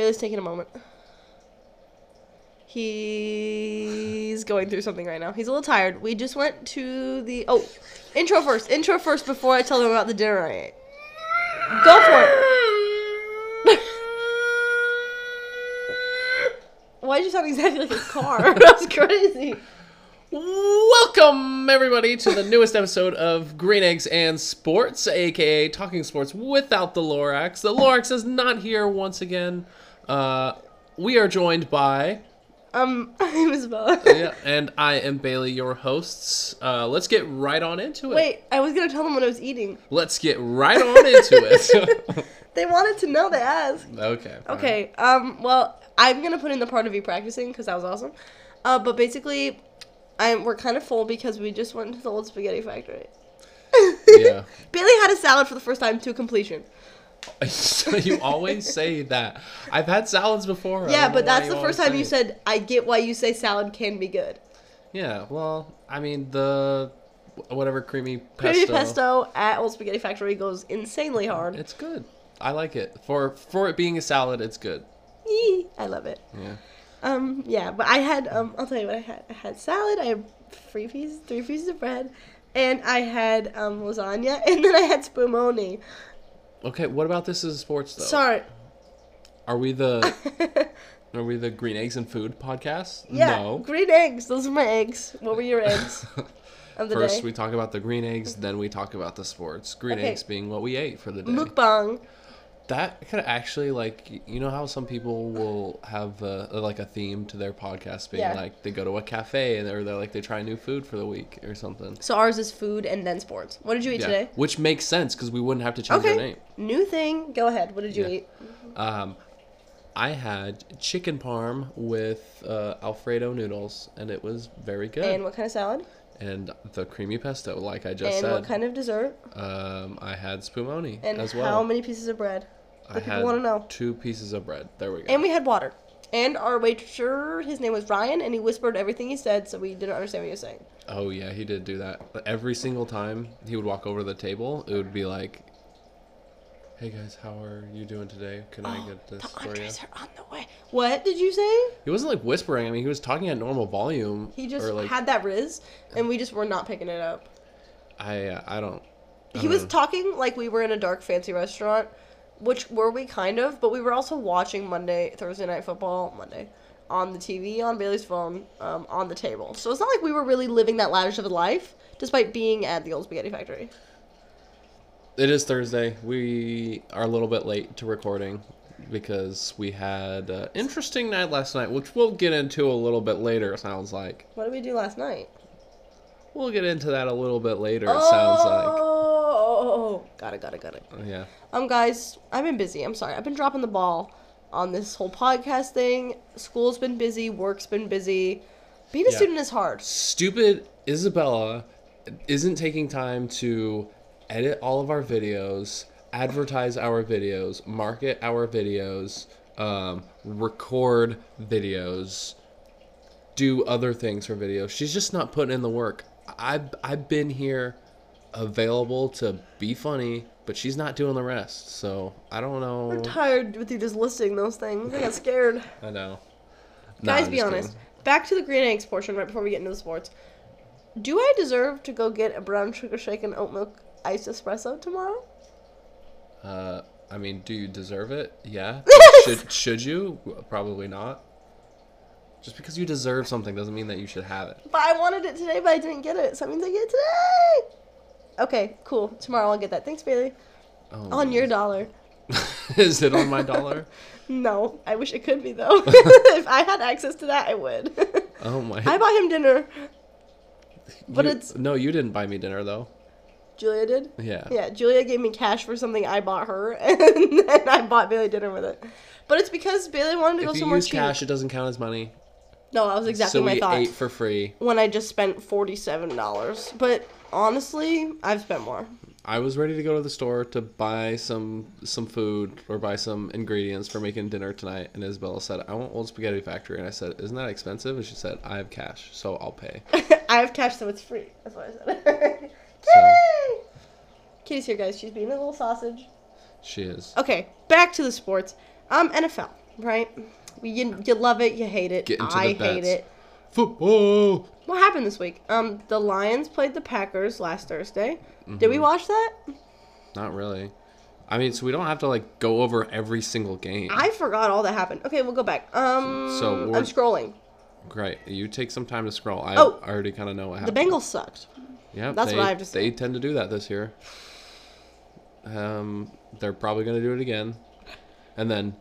Bailey's taking a moment. He's going through something right now. He's a little tired. We just went to the oh, intro first. Intro first before I tell them about the dinner I ate. Go for it. Why'd you sound exactly like a car? That's crazy. Welcome, everybody, to the newest episode of Green Eggs and Sports, aka Talking Sports without the Lorax. The Lorax is not here once again. Uh, we are joined by, Um, I'm Isabella. yeah, and I am Bailey, your hosts. Uh, let's get right on into it. Wait, I was gonna tell them what I was eating. Let's get right on into it. They wanted to know. They asked. okay. fine. Okay. Um. Well, I'm gonna put in the part of you practicing because that was awesome. Uh. But basically, I'm we're kind of full because we just went to the old spaghetti factory. Yeah. Bailey had a salad for the first time to completion. you always say that. I've had salads before. Yeah, but that's the first time you said I get why you say salad can be good. Yeah, well, I mean the whatever creamy pesto. Creamy pesto at Old Spaghetti Factory goes insanely hard. It's good. I like it. For for it being a salad, it's good. Eee, I love it. Yeah. Um, yeah, but I had um, I'll tell you what I had. I had salad. I had three pieces, three pieces of bread, and I had um lasagna, and then I had spumoni. Okay, what about this as sports though? Sorry. Are we the are we the green eggs and food podcast? Yeah, No. green eggs. Those are my eggs. What were your eggs First day? we talk about the green eggs, then we talk about the sports. Green Okay. eggs being what we ate for the day. Mukbang. That could actually like you know how some people will have uh like a theme to their podcast being Yeah. like they go to a cafe and they're, they're like they try new food for the week or something. So ours is food and then sports. What did you eat Yeah, today? which makes sense because we wouldn't have to change our Okay. name. New thing. Go ahead. What did you Yeah. eat? Um, I had chicken parm with uh, Alfredo noodles, and it was very good. And And, what kind of salad? And the creamy pesto, like I just and said. And what kind of dessert? um, I had spumoni And as well. how many pieces of bread? I the people had wanna know. two pieces of bread. There we go. And we had water. And our waiter, his name was Ryan, and he whispered everything he said, so we didn't understand what he was saying. oh yeah, he did do that. But every single time he would walk over to the table, it would be like, "Hey guys, how are you doing today? Can I get this The for you?" are on the way. What did you say? He wasn't like whispering. I mean, he was talking at normal volume. He just or, like, had that riz, and we just were not picking it up. I uh, I don't. I He don't was know. talking like we were in a dark, fancy restaurant, which were we kind of, but we were also watching Monday, Thursday night football, Monday, on the TV, on Bailey's phone, um, on the table. So it's not like we were really living that lavish of a life, despite being at the old spaghetti factory. It is Thursday. We are a little bit late to recording because we had an interesting night last night, which we'll get into a little bit later. It sounds like What did we do last night? we'll get into that a little bit later. It sounds like Oh, got it, got it, got it. yeah. Um, guys, I've been busy. I'm sorry. I've been dropping the ball on this whole podcast thing. School's been busy. Work's been busy. Being a Yeah. student is hard. Stupid Isabella isn't taking time to edit all of our videos, advertise our videos, market our videos, um, record videos, do other things for videos. She's just not putting in the work. I've I've been here available to be funny, but she's not doing the rest. So I don't know. I'm tired with you just listing those things. I got scared. I know. Nah, Guys, I'm be honest. kidding. Back to the green eggs portion right before we get into the sports. Do I deserve to go get a brown sugar shake and oat milk iced espresso tomorrow? Uh, I mean, do you deserve it? Yeah. should should you? Probably not. Just because you deserve something doesn't mean that you should have it. But I wanted it today, but I didn't get it. So that means I get it today. Okay, cool. Tomorrow I'll get that. Thanks, Bailey. Oh, On your dollar. Is it on my dollar? No, I wish it could be though. if I had access to that, I would. Oh my. I bought him dinner. but You- it's- no. You didn't buy me dinner though. Julia did. Yeah. Yeah, Julia gave me cash for something I bought her, and then I bought Bailey dinner with it. But it's because Bailey wanted to go If you somewhere use cheap. cash, it doesn't count as money. No, that was exactly so my we thought. ate for free. When I just spent forty-seven dollars, but honestly, I've spent more. I was ready to go to the store to buy some some food or buy some ingredients for making dinner tonight, and Isabella said, "I want Old Spaghetti Factory," and I said, "Isn't that expensive?" And she said, "I have cash, so I'll pay." I have cash, so it's free. That's what I said. So! Kitty's here, guys. She's being a little sausage. she is. Okay, back to the sports. Um, NFL. right? You, you love it, you hate it. I hate it. Football. What happened this week? Um, the Lions played the Packers last Thursday. Did Mm-hmm. we watch that? Not really. I mean, so we don't have to like go over every single game. I forgot all that happened. Okay, we'll go back. Um, So I'm scrolling. Great. You take some time to scroll. I Oh. already kind of know what happened. The. Bengals sucked. Yeah, That's they, what I have to say. They tend to do that this year. Um, they're probably going to do it again, and then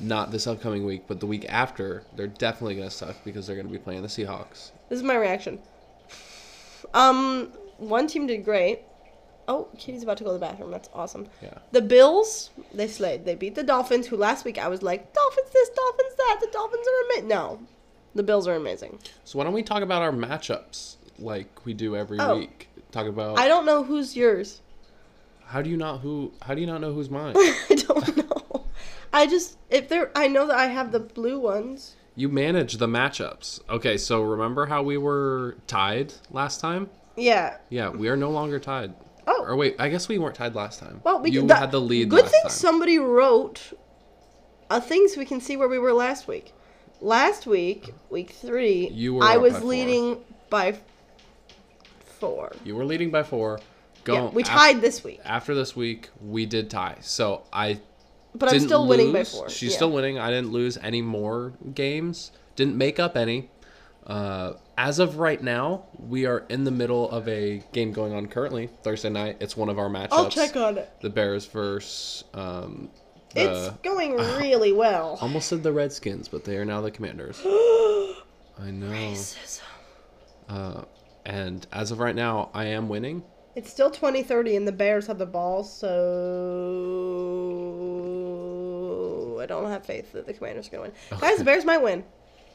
not this upcoming week, but the week after, they're definitely going to suck because they're going to be playing the Seahawks. This is my reaction. Um, one team did great. Oh, Kitty's about to go to the bathroom. That's awesome. Yeah. The Bills, they slayed. They beat the Dolphins, who last week I was like, Dolphins this, Dolphins that. The Dolphins are amazing. No, the Bills are amazing. So why don't we talk about our matchups like we do every Oh. week? Talk about I don't know who's yours. how do you not who how do you not know who's mine? I don't know. I just if they're I know that I have the blue ones. you manage the matchups. Okay, so remember how we were tied last time? Yeah. Yeah, we are no longer tied. Oh. Or wait, I guess we weren't tied last time. Well, we you that- had the lead Good thing time. somebody wrote uh, a thing so we can see where we were last week. Last week, week three, You were I was by four. leading by four. You were leading by four. Go. yeah, we tied this week, after this week, we did tie. So I but I'm still winning by four. She's Yeah. still winning. I didn't lose any more games. Didn't make up any. Uh, as of right now, we are in the middle of a game going on currently Thursday night. It's one of our matchups. I'll check on it. the Bears versus um, the It's going really well. almost said the Redskins, but they are now the Commanders. I know. Racism. Uh, and as of right now, I am winning. It's still 20-30 and the Bears have the ball, so I don't have faith that the Commanders are going to win. Guys, the Bears might win.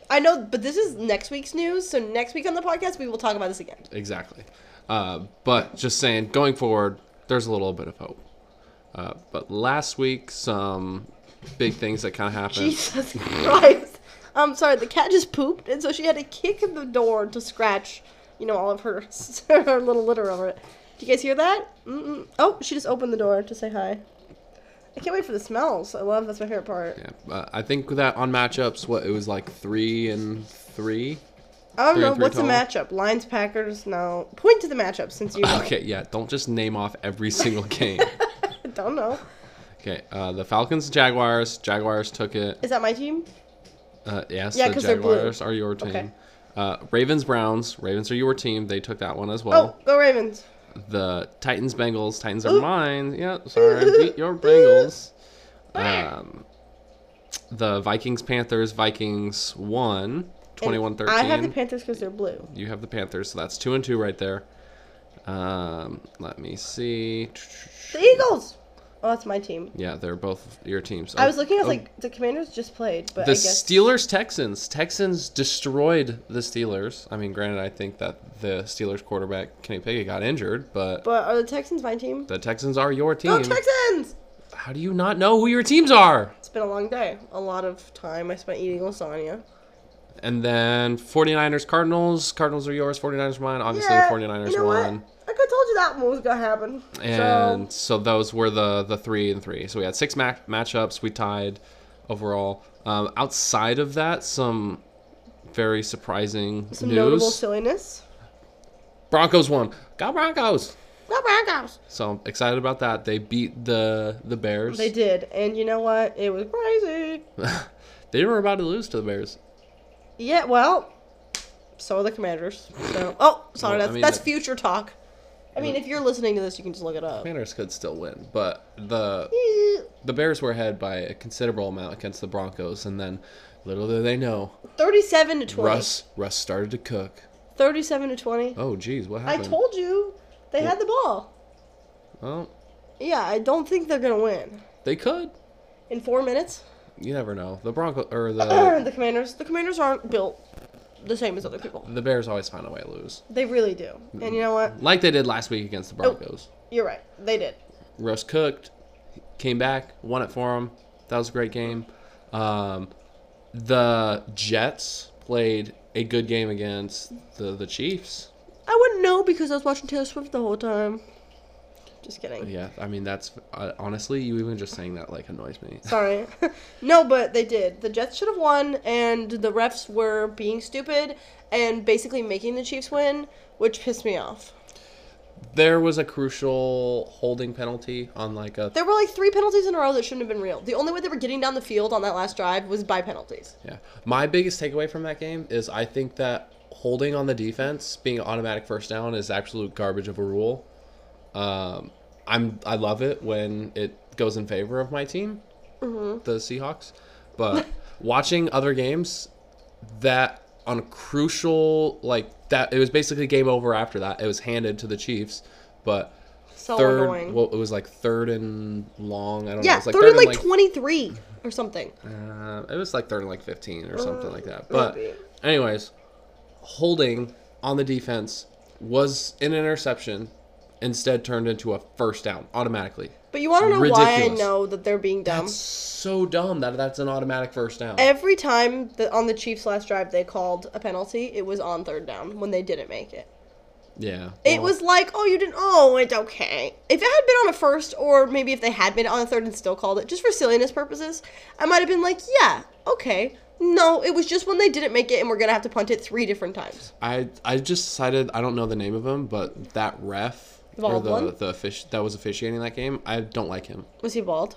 I know, but this is next week's news, so next week on the podcast we will talk about this again. Exactly. Uh, but just saying, going forward, there's a little bit of hope. Uh, but last week, some big things that kind of happened. Jesus Christ. I'm sorry, the cat just pooped, and so she had to kick the door to scratch, you know, all of her, her little litter over it. Do you guys hear that? Mm-mm. Oh, she just opened the door to say hi. I can't wait for the smells. I love that's my favorite part. Yeah, uh, I think that on matchups, what it was like three and three. I don't know. What's the total? matchup? Lions, Packers? No. Point to the matchup since you. Okay, yeah. Don't just name off every single game. Don't know. Okay, uh, the Falcons, Jaguars. Jaguars took it. Is that my team? Uh, yes, Yeah, the 'cause they're blue. Jaguars are your team. Okay. Uh, Ravens, Browns. Ravens are your team. They took that one as well. oh, go Ravens. The Titans, Bengals. Titans are mine. Yeah, sorry, I beat your Bengals. Um, the Vikings, Panthers. Vikings won 21-13. I have the Panthers because they're blue. you have the Panthers, so that's two and two right there. Um, let me see. The Eagles. Oh, that's my team. Yeah, they're both your teams. I was looking at Oh, like the Commanders just played, but the I guess Steelers Texans. Texans destroyed the Steelers. I mean, granted, I think that the Steelers quarterback Kenny Pickett got injured, but But are the Texans my team? the Texans are your team. Go Texans! How do you not know who your teams are? It's been a long day. A lot of time I spent eating lasagna. And then 49ers Cardinals. Cardinals are yours, 49ers are mine. Obviously, yeah, 49ers you know won. What? I could told you that one was gonna happen. And so, so, those were the the 3 and 3. So we had six ma- matchups, we tied overall. Um, outside of that, some very surprising some news. notable silliness. Broncos won. Go Broncos. Go Broncos! So I'm excited about that. They beat the the Bears. They did, and you know what? It was crazy. they were about to lose to the Bears. Yeah, well, so are the Commanders. So, oh, sorry, Well, I that's mean, that's future talk. I mean, if you're listening to this, you can just look it up. Commanders could still win, but the the Bears were ahead by a considerable amount against the Broncos, and then little did they know, Thirty-seven to twenty. Russ Russ started to cook. Thirty-seven to twenty. Oh, geez, what happened? I happened? told you they had the ball. Well, Yeah, I don't think they're gonna win they could. in four minutes. You never know. The Bronco or the the Commanders, the Commanders aren't built the same as other people. the Bears always find a way to lose, They really do. And you know what? like they did last week against the Broncos. You're right. They did. Russ cooked, came back, won it for them. That was a great game. Um, the Jets played a good game against the the Chiefs. I wouldn't know because I was watching Taylor Swift the whole time. Just kidding. Yeah, I mean that's uh, honestly, you even just saying that like annoys me. Sorry. no, but they did. The Jets should have won, and the refs were being stupid and basically making the Chiefs win, which pissed me off. There was a crucial holding penalty on like a There were like three penalties in a row that shouldn't have been real. The only way they were getting down the field on that last drive was by penalties. yeah. My biggest takeaway from that game is I think that holding on the defense being automatic first down is absolute garbage of a rule. Um, I'm I love it when it goes in favor of my team, Mm-hmm. the Seahawks. But watching other games, that on a crucial like that, it was basically game over after that. It was handed to the Chiefs, but So third, annoying. well, it was like third and long. I don't know. yeah, It was like third and like, and, 23 or something. uh, it was like third and like 15 or something Uh, like that. But, maybe. anyways, holding on the defense was an interception, instead turned into a first down automatically. But you want to know why I know that they're being dumb? That's so dumb that that's an automatic first down. Every time that on the Chiefs' last drive they called a penalty, it was on third down when they didn't make it. yeah. It well, was like, oh, you didn't. Oh, it's okay. If it had been on a first, or maybe if they had been on a third and still called it, just for silliness purposes, I might have been like, yeah, okay. No, it was just when they didn't make it, and we're gonna have to punt it three different times. I I just decided I don't know the name of him, but that ref The bald the one? the fish that was officiating that game, I don't like him. Was he bald?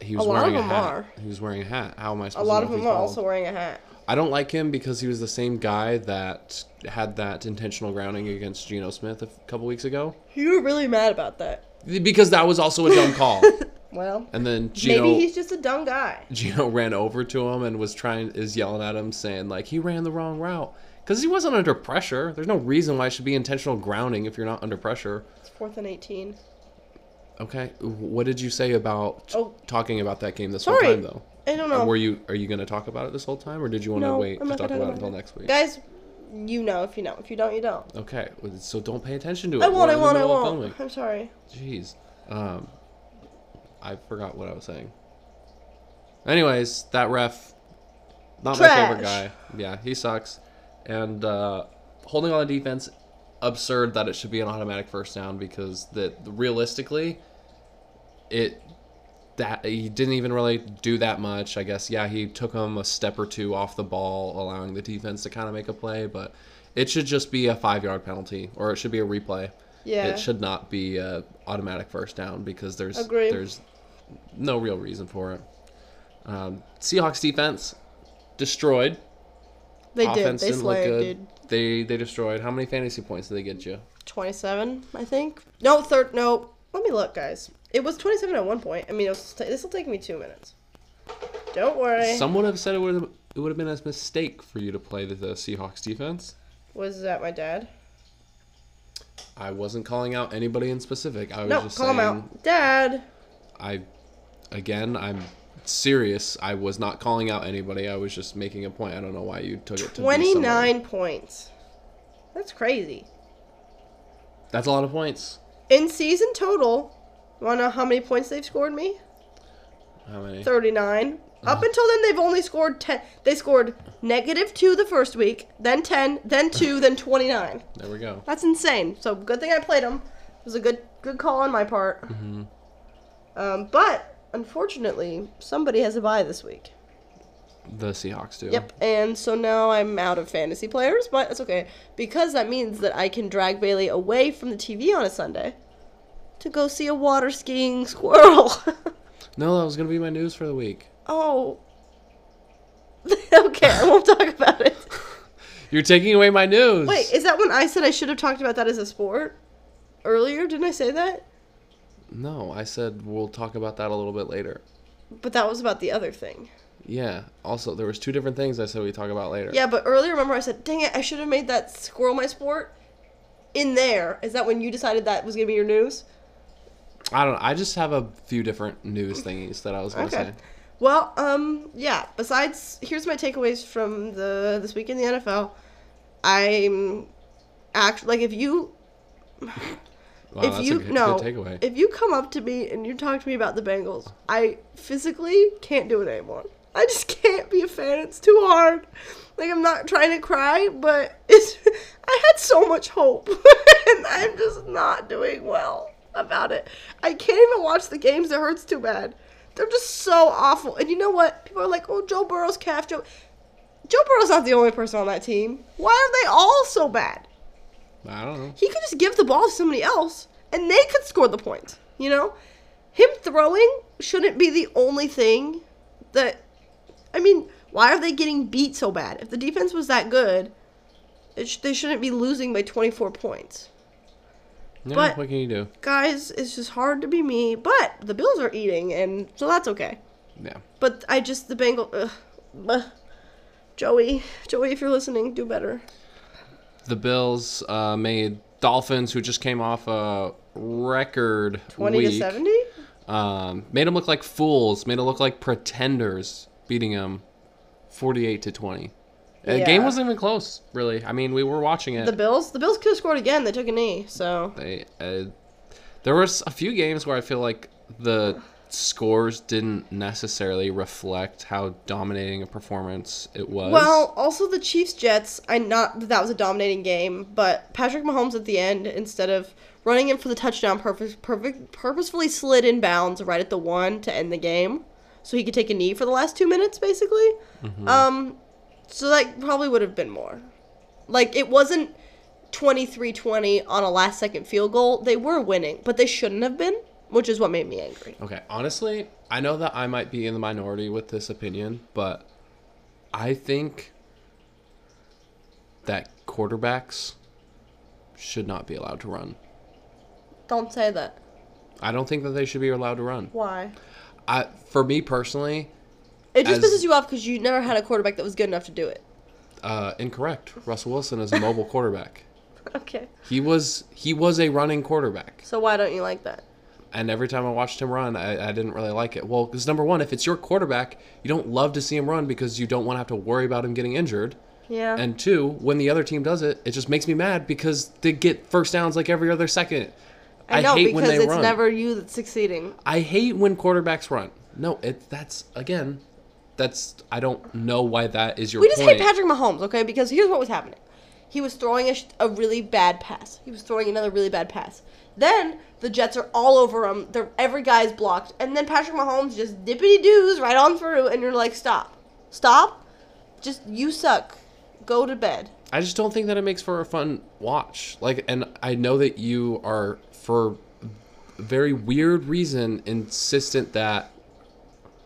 He was A lot wearing of a hat. are. He was wearing a hat. How am I supposed lot to of know if them he's are bald? also wearing a hat. I don't like him because he was the same guy that had that intentional grounding against Geno Smith a f- couple weeks ago. You were really mad about that. Because that was also a dumb call. Well, And then Geno maybe he's just a dumb guy. Geno ran over to him and was trying is yelling at him saying like he ran the wrong route because he wasn't under pressure. There's no reason why it should be intentional grounding if you're not under pressure. It's fourth and eighteen. Okay, what did you say about Oh. talking about that game this Sorry. whole time though? I don't know. Were you are you going to talk about it this whole time or did you want to no, wait I'm to talk about it until next week? Guys, you know if you know. If you don't, you don't. Okay, so don't pay attention to it. I won't. I won't. I won't. I'm sorry. Jeez. Um, I forgot what I was saying. Anyways, that ref, not my favorite guy. Yeah, he sucks. And uh, holding on the defense, absurd that it should be an automatic first down because that realistically, it that he didn't even really do that much. I guess yeah, he took him a step or two off the ball, allowing the defense to kind of make a play, but it should just be a five yard penalty or it should be a replay. Yeah. It should not be a automatic first down because there's Agree. there's no real reason for it. Um, Seahawks defense destroyed. They did. Offense They didn't look slayed, good. dude. They they destroyed. How many fantasy points did they get you? 27, I think. No, third. No, let me look, guys. It was 27 at one point. I mean, this will take me two minutes. Don't worry. Some would have said it would have it would have been a mistake for you to play the, the Seahawks defense. Was that my dad? I wasn't calling out anybody in specific. I was No, just call saying him out. Dad. I again I'm serious. I was not calling out anybody. I was just making a point. I don't know why you took it to 29 points. That's crazy. That's a lot of points. In season total, you wanna know how many points they've scored me? How many? 39. Up until then, they've only scored 10. They scored negative 2 the first week, then 10, then 2, then 29. There we go. That's insane. So good thing I played them. It was a good good call on my part. Mm-hmm. Um, but unfortunately, somebody has a bye this week. The Seahawks do. Yep. And so now I'm out of fantasy players, but that's okay because that means that I can drag Bailey away from the TV on a Sunday to go see a water skiing squirrel. No, that was gonna be my news for the week. oh. okay, I won't talk about it. You're taking away my news. Wait, is that when I said I should have talked about that as a sport earlier? Didn't I say that? No, I said we'll talk about that a little bit later. But that was about the other thing. Yeah. Also, there was two different things I said we talk about later. Yeah, but earlier, remember I said, dang it, I should have made that squirrel my sport in there. Is that when you decided that was going to be your news? I don't. know. I just have a few different news thingies that I was gonna Okay. say. Well, um, yeah. Besides, here's my takeaways from the this week in the NFL. I'm actually like if you Wow, if you a good, no good takeaway. if you come up to me and you talk to me about the Bengals, I physically can't do it anymore. I just can't be a fan. It's too hard. Like I'm not trying to cry, but it's I had so much hope, and I'm just not doing well. about it. I can't even watch the games. It hurts too bad. They're just so awful. And you know what? People are like, "Oh, Joe Burrow's calf." Joe, Joe Burrow's not the only person on that team. Why are they all so bad? I don't know. He could just give the ball to somebody else, and they could score the point. You know, him throwing shouldn't be the only thing that. I mean, why are they getting beat so bad? If the defense was that good, it sh- they shouldn't be losing by 24 points. Yeah, But- what can you do? Guys, it's just hard to be me, but the Bills are eating, and so that's okay. Yeah. But I just the Bengal. Ugh, Ugh. Joey, Joey, if you're listening, do better. The Bills uh, made Dolphins, who just came off a record 20 week, to 70. um, made them look like fools, made them look like pretenders, beating them 48 to 20. The game wasn't even close, really. I mean, we were watching it. The Bills, the Bills could have scored again. They took a knee, so they uh, there was a few games where I feel like the scores didn't necessarily reflect how dominating a performance it was. Well, also the Chiefs Jets. I not that that was a dominating game, but Patrick Mahomes at the end, instead of running in for the touchdown, purpose, perfect, purposefully slid in bounds right at the one to end the game, so he could take a knee for the last two minutes, basically. Um, so that probably would have been more. Like it wasn't 23-20 on a last second field goal. They were winning, but they shouldn't have been, which is what made me angry. Okay, honestly, I know that I might be in the minority with this opinion, but I think that quarterbacks should not be allowed to run. Don't say that. I don't think that they should be allowed to run. Why? I, for me personally, It just As- pisses you off because you never had a quarterback that was good enough to do it. uh, incorrect. Russell Wilson is a mobile quarterback. Okay. He was he was a running quarterback. So why don't you like that? And every time I watched him run, I, I didn't really like it. Well, because number one, if it's your quarterback, you don't love to see him run because you don't want to have to worry about him getting injured. Yeah. And two, when the other team does it, it just makes me mad because they get first downs like every other second. I know hate because when they it's run. never you that's succeeding. I hate when quarterbacks run. No, it that's again, that's I don't know why that is your We just point. hate Patrick Mahomes, okay? Because here's what was happening. He was throwing a, sh- a really bad pass. He was throwing another really bad pass. Then the Jets are all over him. They're, every guy's blocked. And then Patrick Mahomes just dippity doos right on through. And you're like, stop. Stop. Just, you suck. Go to bed. I just don't think that it makes for a fun watch. Like, and I know that you are for very weird reason insistent that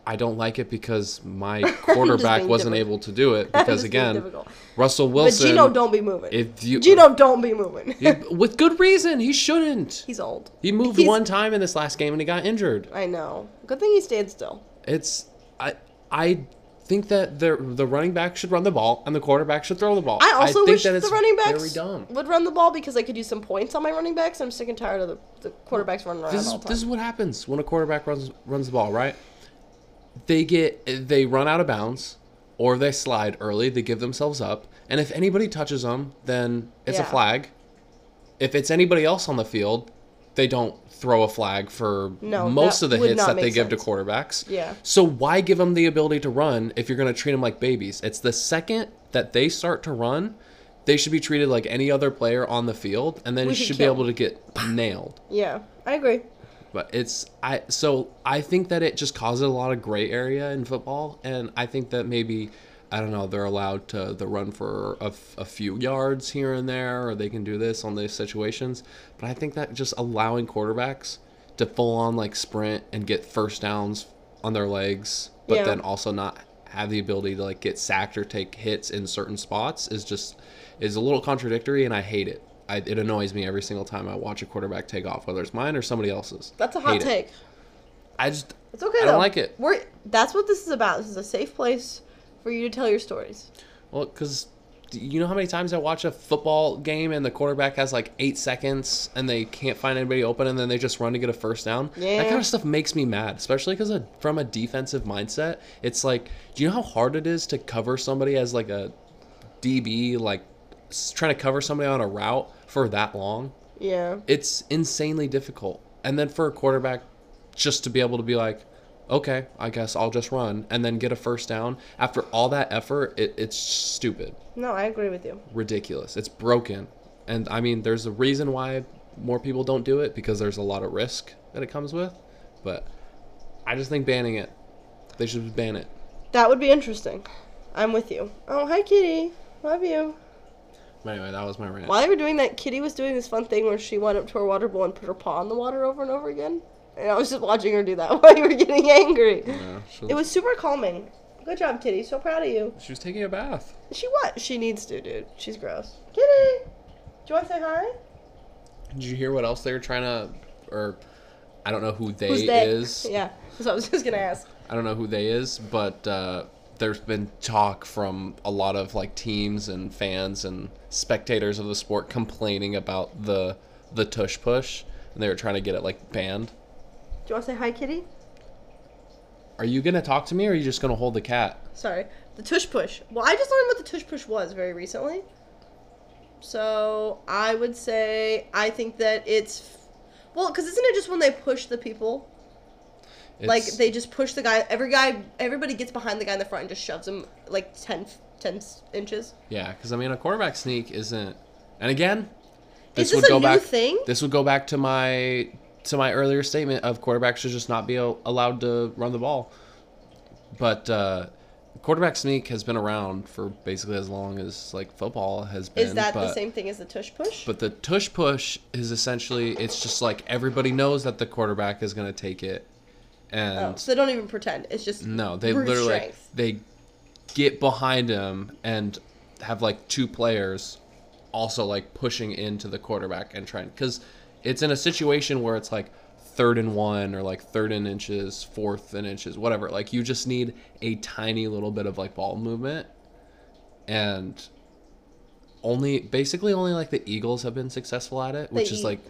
I don't like it because my quarterback wasn't difficult. able to do it. Because again. Russell But Wilson. Geno, don't be moving. If you, Geno, don't be moving. Yeah, with good reason, he shouldn't. He's old. He moved He's- one time in this last game and he got injured. I know. Good thing he stayed still. It's I I think that the the running back should run the ball and the quarterback should throw the ball. I also think wish that the running backs would run the ball because I could use some points on my running backs. I'm sick and tired of the, the quarterbacks running around This is all the time. this is what happens when a quarterback runs runs the ball, right? They get they run out of bounds or they slide early, they give themselves up, and if anybody touches them, then it's a flag. If it's anybody else on the field, they don't throw a flag for No, most of the hits that they make give to quarterbacks. Yeah. So why give them the ability to run if you're going to treat them like babies? It's the second that they start to run, they should be treated like any other player on the field, and then We you should should be able to get nailed. yeah, I agree. But it's I so I think that it just causes a lot of gray area in football, and I think that maybe I don't know they're allowed to the run for a, f- a few yards here and there, or they can do this on these situations. But I think that just allowing quarterbacks to full on like sprint and get first downs on their legs, but Yeah. then also not have the ability to like get sacked or take hits in certain spots is just is a little contradictory, and I hate it. I, it annoys me every single time I watch a quarterback take off, whether it's mine or somebody else's. That's a hot Hate it. take. I just It's okay I don't like it. We're that's what this is about. This is a safe place for you to tell your stories. well because you know how many times I watch a football game and the quarterback has like eight seconds and they can't find anybody open and then they just run to get a first down. Yeah. That kind of stuff makes me mad, especially because from a defensive mindset, it's like, do you know how hard it is to cover somebody as like a DB, like trying to cover somebody on a route for that long? Yeah. it's insanely difficult. And then for a quarterback just to be able to be like, okay, I guess I'll just run and then get a first down after all that effort, it, it's stupid, No, I agree with you. ridiculous. It's broken. And I mean, there's a reason why more people don't do it because there's a lot of risk that it comes with. But I just think banning it. They should ban it. That would be interesting. I'm with you. Oh, hi, Kitty. Love you. But anyway, that was my rant. While you were doing that, Kitty was doing this fun thing where she went up to her water bowl and put her paw in the water over and over again. And I was just watching her do that while you were getting angry. Yeah, she, It was super calming. Good job, Kitty. So proud of you. she was taking a bath. She what? She needs to, dude. She's gross. Kitty! Do you want to say hi? Did you hear what else they were trying to, or I don't know who they, Who's they? is. Yeah, so I was just gonna ask. I don't know who they is, but uh, there's been talk from a lot of like teams and fans and spectators of the sport complaining about the the tush push, and they were trying to get it like banned. Do you want to say hi, Kitty? Are you gonna talk to me, or are you just gonna hold the cat? Sorry. The tush push. Well, I just learned what the tush push was very recently. So I would say I think that it's well, because isn't it just when they push the people? Like they just push the guy. Every guy, everybody gets behind the guy in the front and just shoves him like 10, 10 inches. yeah, because I mean a quarterback sneak isn't, and again, Is this this would a go new back. thing? This would go back to my to my earlier statement of quarterbacks should just not be al- allowed to run the ball. But uh, quarterback sneak has been around for basically as long as like football has been. Is that but, the same thing as the tush push? But the tush push is essentially it's just like everybody knows that the quarterback is going to take it, Oh, and oh, so they don't even pretend. It's just no, they literally strength. they get behind him and have like two players also like pushing into the quarterback and trying because it's in a situation where it's like third and one or like third and inches, fourth and inches, whatever. Like you just need a tiny little bit of like ball movement and only basically only like the Eagles have been successful at it, which They is like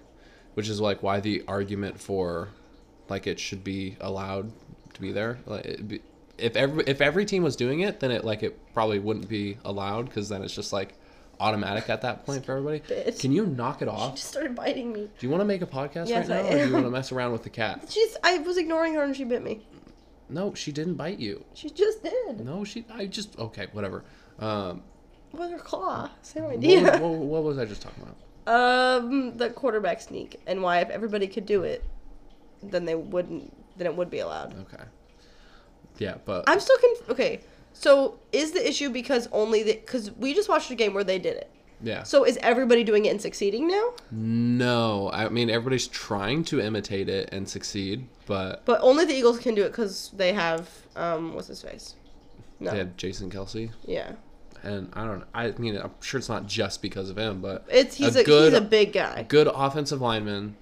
which is like why the argument for like it should be allowed to be there. Like be, if every if every team was doing it, then it like it probably wouldn't be allowed because then it's just like automatic at that point for everybody. Bitch. Can you knock it off? She just started biting me. Do you want to make a podcast Yes, right I now, or do am. you want to mess around with the cat? She's. I was ignoring her and she bit me. No, she didn't bite you. She just did. No, she. I just okay, whatever. Um, With her claw. Same what, idea. what, what was I just talking about? Um, the quarterback sneak and why if everybody could do it, then they wouldn't. Then it would be allowed. Okay. Yeah, but I'm still conf- okay. So is the issue because only the because we just watched a game where they did it. yeah. So is everybody doing it and succeeding now? No, I mean everybody's trying to imitate it and succeed, but But only the Eagles can do it because they have um what's his face? No. they have Jason Kelce, Yeah. and I don't. I mean, I'm sure it's not just because of him, but It's he's a, good he's a big guy. good offensive lineman,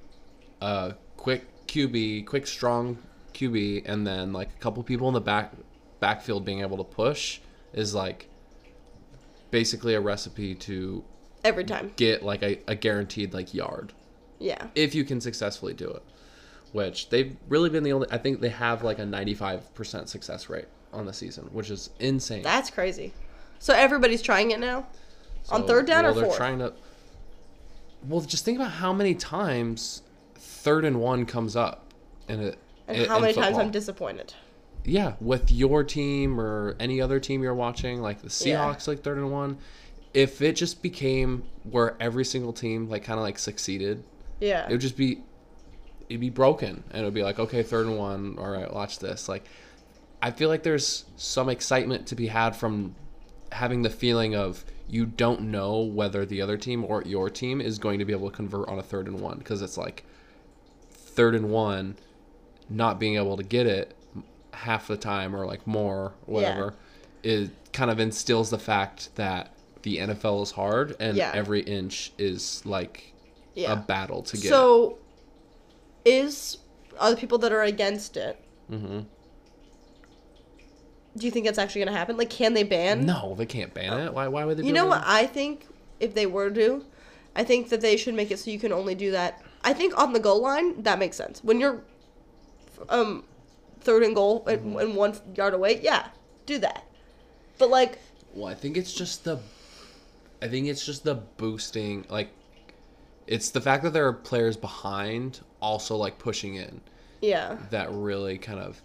uh, quick QB, quick strong QB, and then like a couple people in the back backfield being able to push is like basically a recipe to Every time. get like a, a guaranteed like yard Yeah. if you can successfully do it. Which they've really been the only. I think they have like a 95% success rate on the season, which is insane. That's crazy. So everybody's trying it now? on third down well, or they're fourth? trying to. Well, just think about how many times third and one comes up, in it. And how many times I'm disappointed. yeah, with your team or any other team you're watching, like the Yeah. Seahawks, like third and one. If it just became where every single team like kind of like succeeded, Yeah. it would just be it'd be broken and it would be like okay third and one all right watch this like i feel like there's some excitement to be had from having the feeling of you don't know whether the other team or your team is going to be able to convert on a third and one because it's like third and one not being able to get it half the time or like more whatever it kind of instills the fact that the nfl is hard and Yeah. every inch is like yeah. a battle to get. So, is are the people that are against it? Mhm. Do you think that's actually going to happen? Like, can they ban? No, they can't ban it. Why? Why would they? You know what I think? If they were to, I think that they should make it so you can only do that. I think on the goal line that makes sense. When you're, um, third and goal and, Mm-hmm. and one yard away, yeah, do that. But like, Well, I think it's just the. I think it's just the boosting. Like, it's the fact that there are players behind also like pushing in yeah, that really kind of.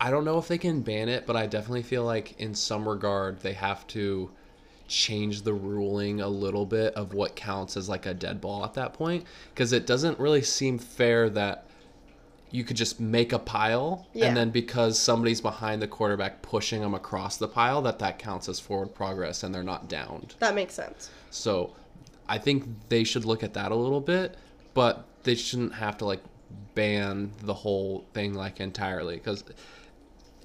I don't know if they can ban it, but I definitely feel like in some regard they have to change the ruling a little bit of what counts as like a dead ball at that point because it doesn't really seem fair that you could just make a pile Yeah. and then because somebody's behind the quarterback pushing them across the pile that that counts as forward progress and they're not downed. That makes sense. So I think they should look at that a little bit, but they shouldn't have to like ban the whole thing like entirely because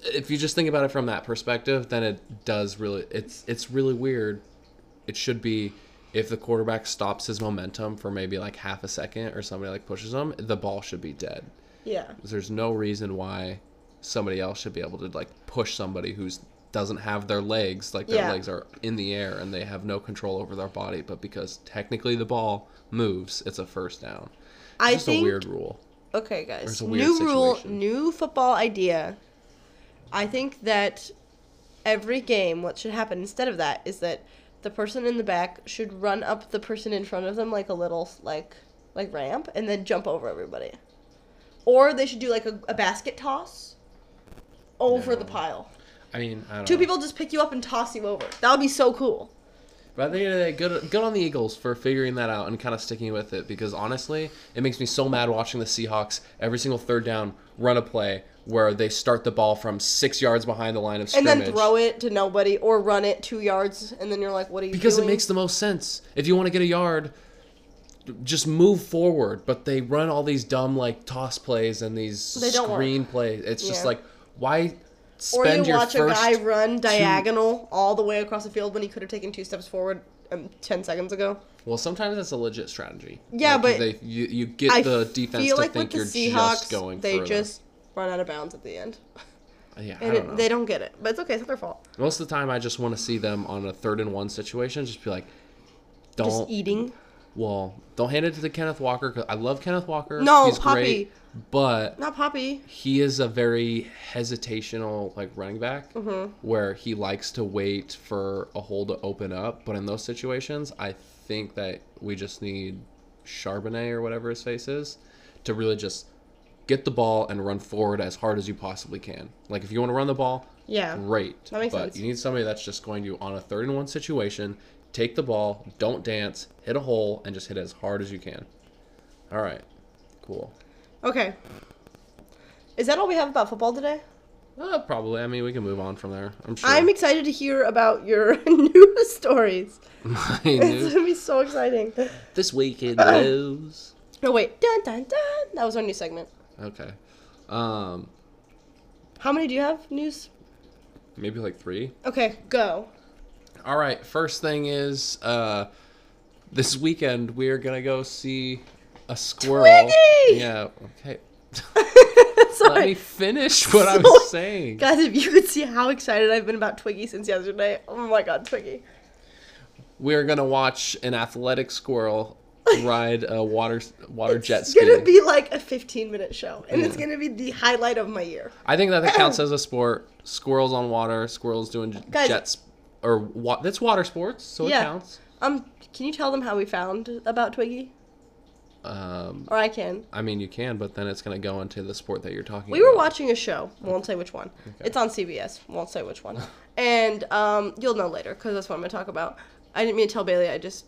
if you just think about it from that perspective, then it does really it's it's really weird. It should be if the quarterback stops his momentum for maybe like half a second or somebody like pushes him, the ball should be dead. Yeah. There's no reason why somebody else should be able to like push somebody who's doesn't have their legs like their Yeah. legs are in the air and they have no control over their body but because technically the ball moves it's a first down I just think a weird rule Okay, guys. it's a weird New rule, new football idea. I think that every game, what should happen instead of that is that the person in the back should run up the person in front of them like a little like like ramp and then jump over everybody. Or they should do like a, a basket toss over the pile. i mean I don't Two know. people just pick you up and toss you over. That would be so cool. but at the end of the day good, good on the eagles for figuring that out and kind of sticking with it because honestly it makes me so mad watching the seahawks every single third down run a play where they start the ball from six yards behind the line of scrimmage. And then throw it to nobody or run it two yards and then you're like, what are you doing? because doing? it makes the most sense. If you want to get a yard, just move forward. But they run all these dumb like toss plays and these work. screen plays. It's just like why spend Or you your watch a guy run diagonal all the way across the field when he could have taken two steps forward um, 10 seconds ago. well sometimes it's a legit strategy. Yeah, Like, but they, you you get I the defense to like think you're Seahawks, just going they further. just run out of bounds at the end. yeah, And don't it, they don't get it. But it's okay, it's not their fault. Most of the time, I just want to see them on a third and one situation. Just be like, don't Just eating. well, don't hand it to the Kenneth Walker because I love Kenneth Walker. No, he's Poppy. great, but Not Poppy. he is a very hesitational like running back Mm-hmm. where he likes to wait for a hole to open up but in those situations i think that we just need charbonnet or whatever his face is to really just get the ball and run forward as hard as you possibly can like if you want to run the ball Yeah. great That makes but sense. you need somebody that's just going to on a third and one situation take the ball don't dance hit a hole and just hit it as hard as you can all right cool Okay. Is that all we have about football today? uh, probably i mean we can move on from there i'm sure I'm excited to hear about your news stories. My It's gonna be so exciting. this weekend news. No wait, dun dun dun. That was our new segment. Okay, um, How many do you have? News. maybe like three. Okay, go. All right. First thing is, uh, this weekend we are gonna go see a squirrel. Twiggy! Yeah. Okay. Sorry. Let me finish what I was saying. Guys, if you could see how excited I've been about Twiggy since yesterday. Oh my god, Twiggy. We are gonna watch an athletic squirrel ride a water water jet ski. It's gonna be like a 15 minute show, and it's gonna be the highlight of my year. I think that counts as a sport. Squirrels on water. Squirrels doing Guys- jets or wa- that's water sports, so Yeah. it counts. Um, can you tell them how we found about Twiggy? Um, Or I can. I mean, you can, but then it's going to go into the sport that you're talking We were watching a show. Won't say which one. It's on CBS. Won't say which one. and um, you'll know later because that's what I'm gonna talk about. I didn't mean to tell Bailey. I just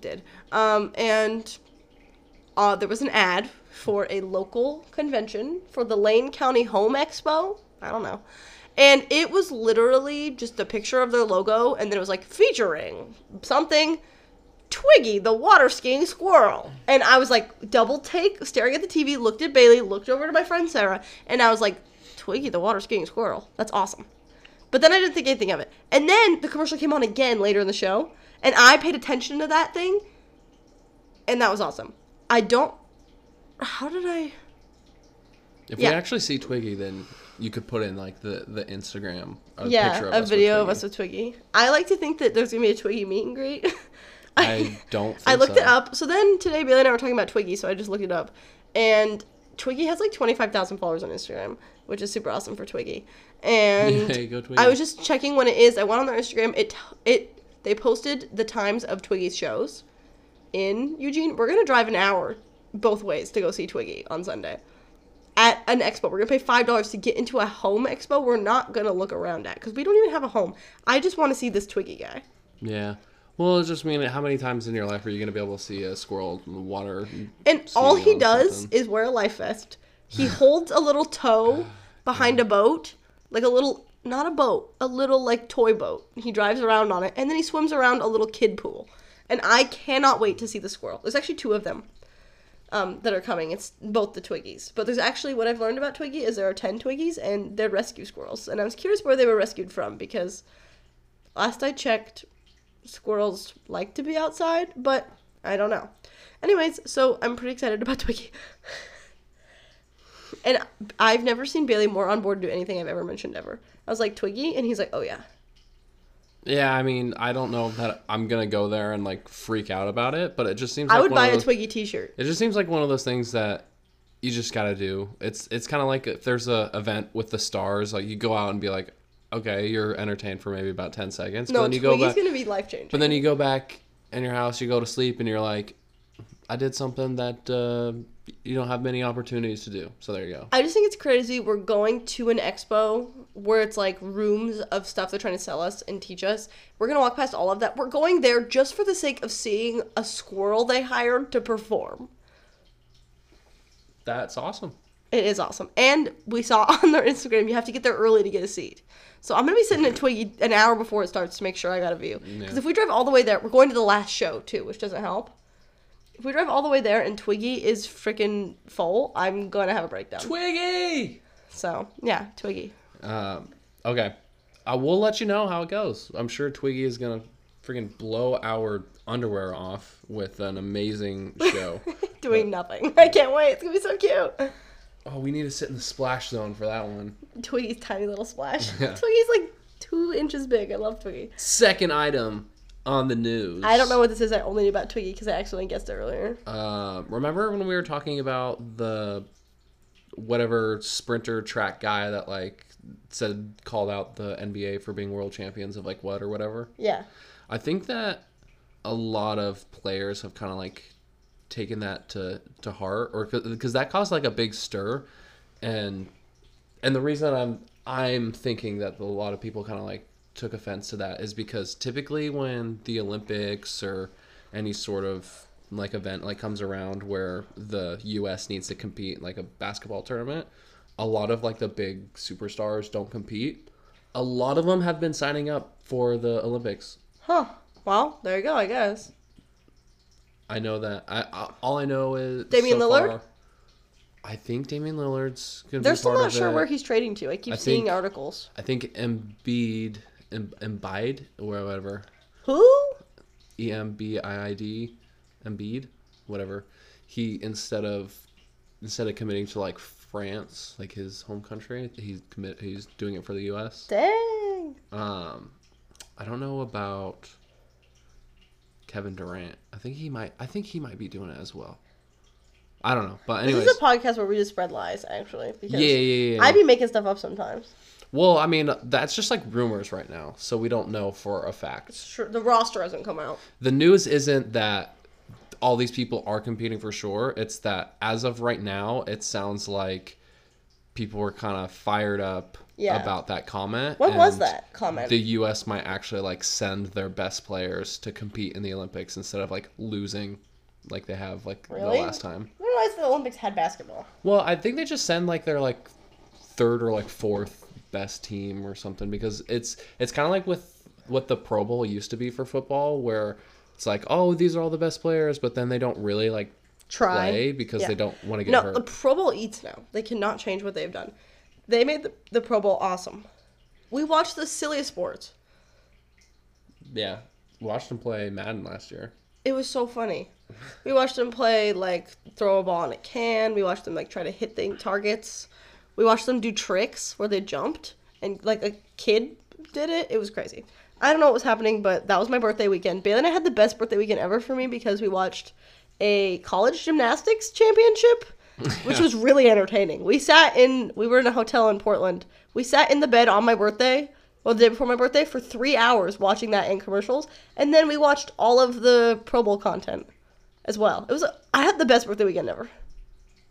did. Um, and uh, there was an ad for a local convention for the Lane County Home Expo. I don't know. And it was literally just a picture of their logo, and then it was like featuring something Twiggy, the water skiing squirrel. And I was like, double take, staring at the TV, looked at Bailey, looked over to my friend Sarah, and I was like, Twiggy, the water skiing squirrel. That's awesome. But then I didn't think anything of it. And then the commercial came on again later in the show, and I paid attention to that thing, and that was awesome. I don't. How did I. If Yeah. we actually see Twiggy, then you could put in like the the Instagram a yeah, picture of a us with video of us with Twiggy. I like to think that there's gonna be a Twiggy meet and greet. I don't. Think I looked so. it up. So then today, Bailey and I were talking about Twiggy, so I just looked it up. And Twiggy has like 25,000 followers on Instagram, which is super awesome for Twiggy. And Yay, go Twiggy. I was just checking when it is. I went on their Instagram. It it they posted the times of Twiggy's shows in Eugene. We're gonna drive an hour both ways to go see Twiggy on Sunday at an expo. We're gonna pay five dollars to get into a home expo. We're not gonna look around at because we don't even have a home. I just want to see this Twiggy guy. Yeah. Well, it's just mean how many times in your life are you gonna be able to see a squirrel in the water? And all he does something? is wear a life vest. He holds a little toe behind a boat, like a little, not a boat, a little like toy boat. He drives around on it, and then he swims around a little kid pool. And I cannot wait to see the squirrel. There's actually two of them um, that are coming. It's both the Twiggies. But there's actually, what I've learned about Twiggy is there are 10 Twiggies, and they're rescue squirrels. And I was curious where they were rescued from, because last I checked, squirrels like to be outside, but I don't know. Anyways, so I'm pretty excited about Twiggy. and I've never seen Bailey more on board to do anything I've ever mentioned ever. I was like, Twiggy? And he's like, oh yeah. Yeah, I mean, I don't know that I'm gonna go there and like freak out about it, but it just seems. Like I like would buy of a Twiggy t shirt. It just seems like one of those things that you just gotta do. It's it's kind of like if there's a event with the stars, like you go out and be like, okay, you're entertained for maybe about ten seconds, but then you Twiggy's go back, going to be life changing. but then you go back in your house, you go to sleep, and you're like, I did something that uh, you don't have many opportunities to do. So there you go. I just think it's crazy. We're going to an expo where it's like rooms of stuff they're trying to sell us and teach us. We're gonna walk past all of that. We're going there just for the sake of seeing a squirrel they hired to perform. That's awesome. It is awesome. And we saw on their Instagram you have to get there early to get a seat. So I'm gonna be sitting at Twiggy an hour before it starts to make sure I got a view. Because Yeah. if we drive all the way there, we're going to the last show too, which doesn't help. If we drive all the way there and Twiggy is freaking full, I'm gonna have a breakdown. Twiggy. so yeah, Twiggy. Um, okay, I will let you know how it goes. I'm sure Twiggy is gonna freaking blow our underwear off with an amazing show. doing nothing. I can't wait. It's gonna be so cute. oh, we need to sit in the splash zone for that one. Twiggy's tiny little splash. Yeah. Twiggy's like two inches big. I love Twiggy. Second item on the news. I don't know what this is. I only knew about Twiggy because I accidentally guessed it earlier. Uh, remember when we were talking about the whatever sprinter track guy that like said called out the NBA for being world champions of like what or whatever? Yeah. I think that a lot of players have kind of like taken that to to heart, or because that caused like a big stir, and and the reason I'm I'm thinking that a lot of people kind of like took offense to that is because typically when the Olympics or any sort of like event like comes around where the US needs to compete like a basketball tournament, a lot of like the big superstars don't compete. A lot of them have been signing up for the Olympics. Huh. Well, there you go. I guess. I know that. I, I all I know is Damian so Lillard? far- I think Damian Lillard's gonna They're still not sure it. where he's trading to. I keep I seeing think- articles. I think Embiid, em, Embiid, or whatever, Who? E M B I I D, Embiid, whatever. He instead of instead of committing to like France, like his home country, he's commit he's doing it for the U.S. Dang. Um, I don't know about Kevin Durant. I think he might. I think he might be doing it as well. I don't know, but anyways, This is a podcast where we just spread lies, actually. yeah, Because yeah, yeah. yeah. I be making stuff up sometimes. Well, I mean, that's just like rumors right now, so we don't know for a fact. Sure, the roster hasn't come out. The news isn't that all these people are competing for sure. It's that as of right now, it sounds like people were kind of fired up Yeah. about that comment. When was that comment? The U.S. might actually like send their best players to compete in the Olympics instead of like losing, like they have like Really? the last time. I didn't realize the Olympics had basketball. Well, I think they just send like their like third or like fourth best team or something because it's it's kind of like with what the Pro Bowl used to be for football where it's like oh these are all the best players but then they don't really like Try. play because Yeah. they don't want to get No, hurt. the Pro Bowl eats now. They cannot change what they've done. They made the, the Pro Bowl awesome. We watched the silliest sports. yeah, watched them play Madden last year. It was so funny. We watched them play like throw a ball in a can. We watched them like try to hit thing targets. We watched them do tricks where they jumped and like a kid did it. It was crazy. I don't know what was happening, but that was my birthday weekend. Bailey and I had the best birthday weekend ever for me because we watched a college gymnastics championship, which was really entertaining. We sat in we were in a hotel in Portland. We sat in the bed on my birthday, well the day before my birthday, for three hours watching that and commercials, and then we watched all of the Pro Bowl content as well. It was a, I had the best birthday weekend ever.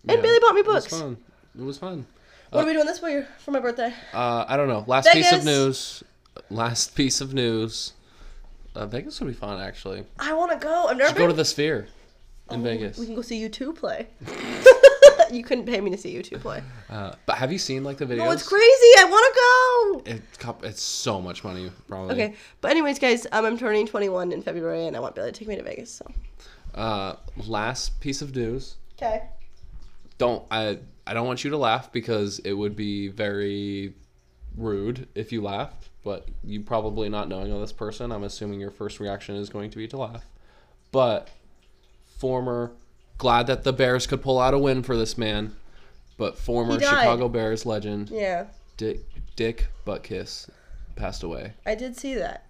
And Yeah, Bailey bought me books. It was fun. It was fun. What are we doing this for your for my birthday? Uh, I don't know. Last piece of news. Last piece of news. Uh, Vegas would be fun, actually. I want to go. I've never Should been. go to the Sphere in Vegas. We can go see U2 play. you couldn't pay me to see U2 play. Uh, but have you seen like the videos? Oh, it's crazy. I want to go. It, it's so much money, probably. Okay, but anyways, guys, um, I'm turning 21 in February, and I want Billy to take me to Vegas. So. Uh, last piece of news. Okay. Don't I? I don't want you to laugh because it would be very rude if you laughed. But you probably not knowing of this person, I'm assuming your first reaction is going to be to laugh. But former, glad that the Bears could pull out a win for this man. But former He died. Chicago Bears legend Yeah, Dick Dick Buttkiss passed away. I did see that.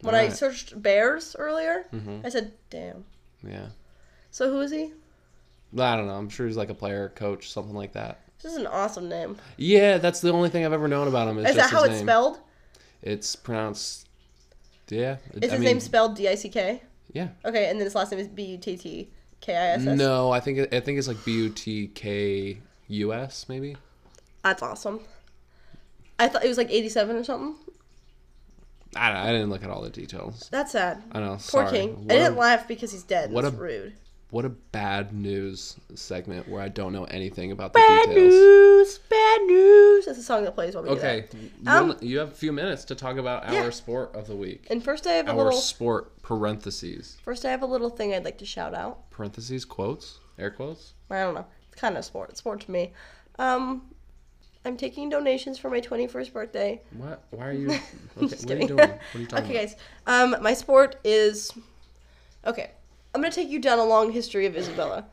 When I Alright. searched Bears earlier, Mhm. I said, "Damn." Yeah. So who is he? I don't know. I'm sure he's like a player, coach, something like that. This is an awesome name. Yeah, that's the only thing I've ever known about him. Is, Is that how it's name. spelled? It's pronounced. Yeah. Is I his mean, name spelled D I C K? Yeah. Okay, and then his last name is B U T T K I S S. No, I think I think it's like B U T K U S maybe. That's awesome. I thought it was like 87 or something. I I didn't look at all the details. That's sad. I know. Poor sorry. King. What I didn't a, laugh because he's dead. what That's a- rude. What a bad news segment where I don't know anything about the Bad details. news. Bad news. That's a song that plays while we Okay, do that. you, Um, you have a few minutes to talk about our Yeah. sport of the week. And first, I have a little. sport parentheses First, I have a little thing I'd like to shout out. parentheses quotes air quotes. I don't know. It's kind of sport. It's sport to me. Um, I'm taking donations for my 21st birthday. What? Why are you? Okay, what are you doing? What are you talking about? okay, about? guys. Um, my sport is. Okay, I'm gonna take you down a long history of Isabella.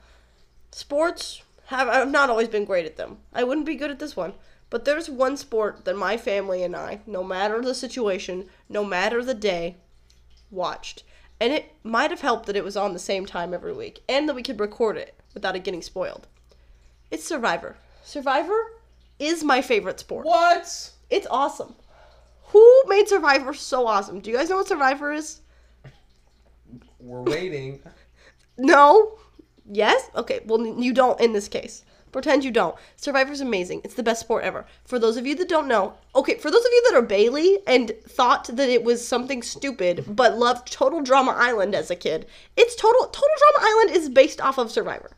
Sports have I've not always been great at them. I wouldn't be good at this one. But there's one sport that my family and I, no matter the situation, no matter the day, watched. And it might have helped that it was on the same time every week and that we could record it without it getting spoiled. It's Survivor. Survivor is my favorite sport. What? It's awesome. Who made Survivor so awesome? Do you guys know what Survivor is? We're waiting. No? Yes? Okay, well, you don't in this case. Pretend you don't. Survivor's amazing. It's the best sport ever. For those of you that don't know, okay, for those of you that are Bailey and thought that it was something stupid but loved Total Drama Island as a kid, it's Total Total Drama Island is based off of Survivor.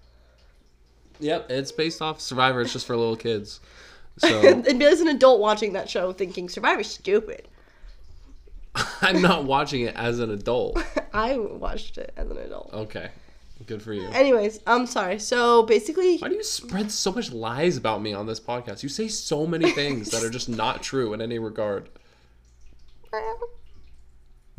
Yep, it's based off Survivor. It's just for little kids. So and Bailey's an adult watching that show thinking Survivor's stupid. I'm not watching it as an adult. I watched it as an adult. Okay, good for you. Anyways, I'm sorry. So basically, Why do you spread so much lies about me on this podcast? You say so many things that are just not true in any regard.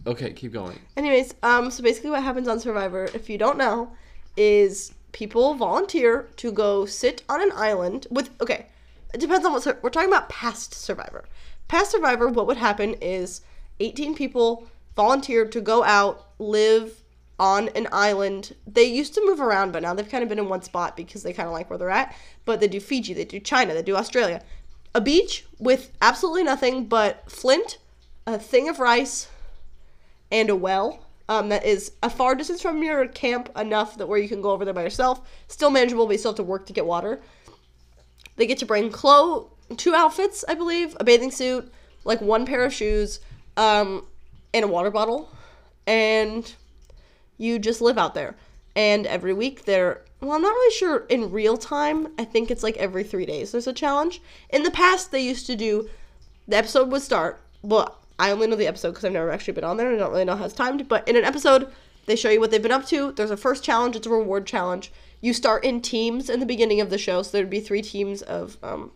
Okay, keep going. Anyways, um, so basically what happens on Survivor, if you don't know, is people volunteer to go sit on an island with. Okay, it depends on what sur- we're talking about. Past Survivor, past Survivor, what would happen is 18 people volunteer to go out, live on an island. They used to move around, but now they've kind of been in one spot because they kind of like where they're at. But they do Fiji, they do China, they do Australia. A beach with absolutely nothing but flint, a thing of rice, and a well um, that is a far distance from your camp enough that where you can go over there by yourself. Still manageable, but you still have to work to get water. They get to bring clothes, two outfits, I believe, a bathing suit, like one pair of shoes, um, a water bottle, and you just live out there. And every week they're well, I'm not really sure in real time. I think it's like every three days there's a challenge. In the past, they used to do the episode would start. Well, I only know the episode because I've never actually been on there and I don't really know how it's timed. But in an episode, they show you what they've been up to. There's a first challenge, it's a reward challenge. You start in teams in the beginning of the show, so there'd be three teams of um,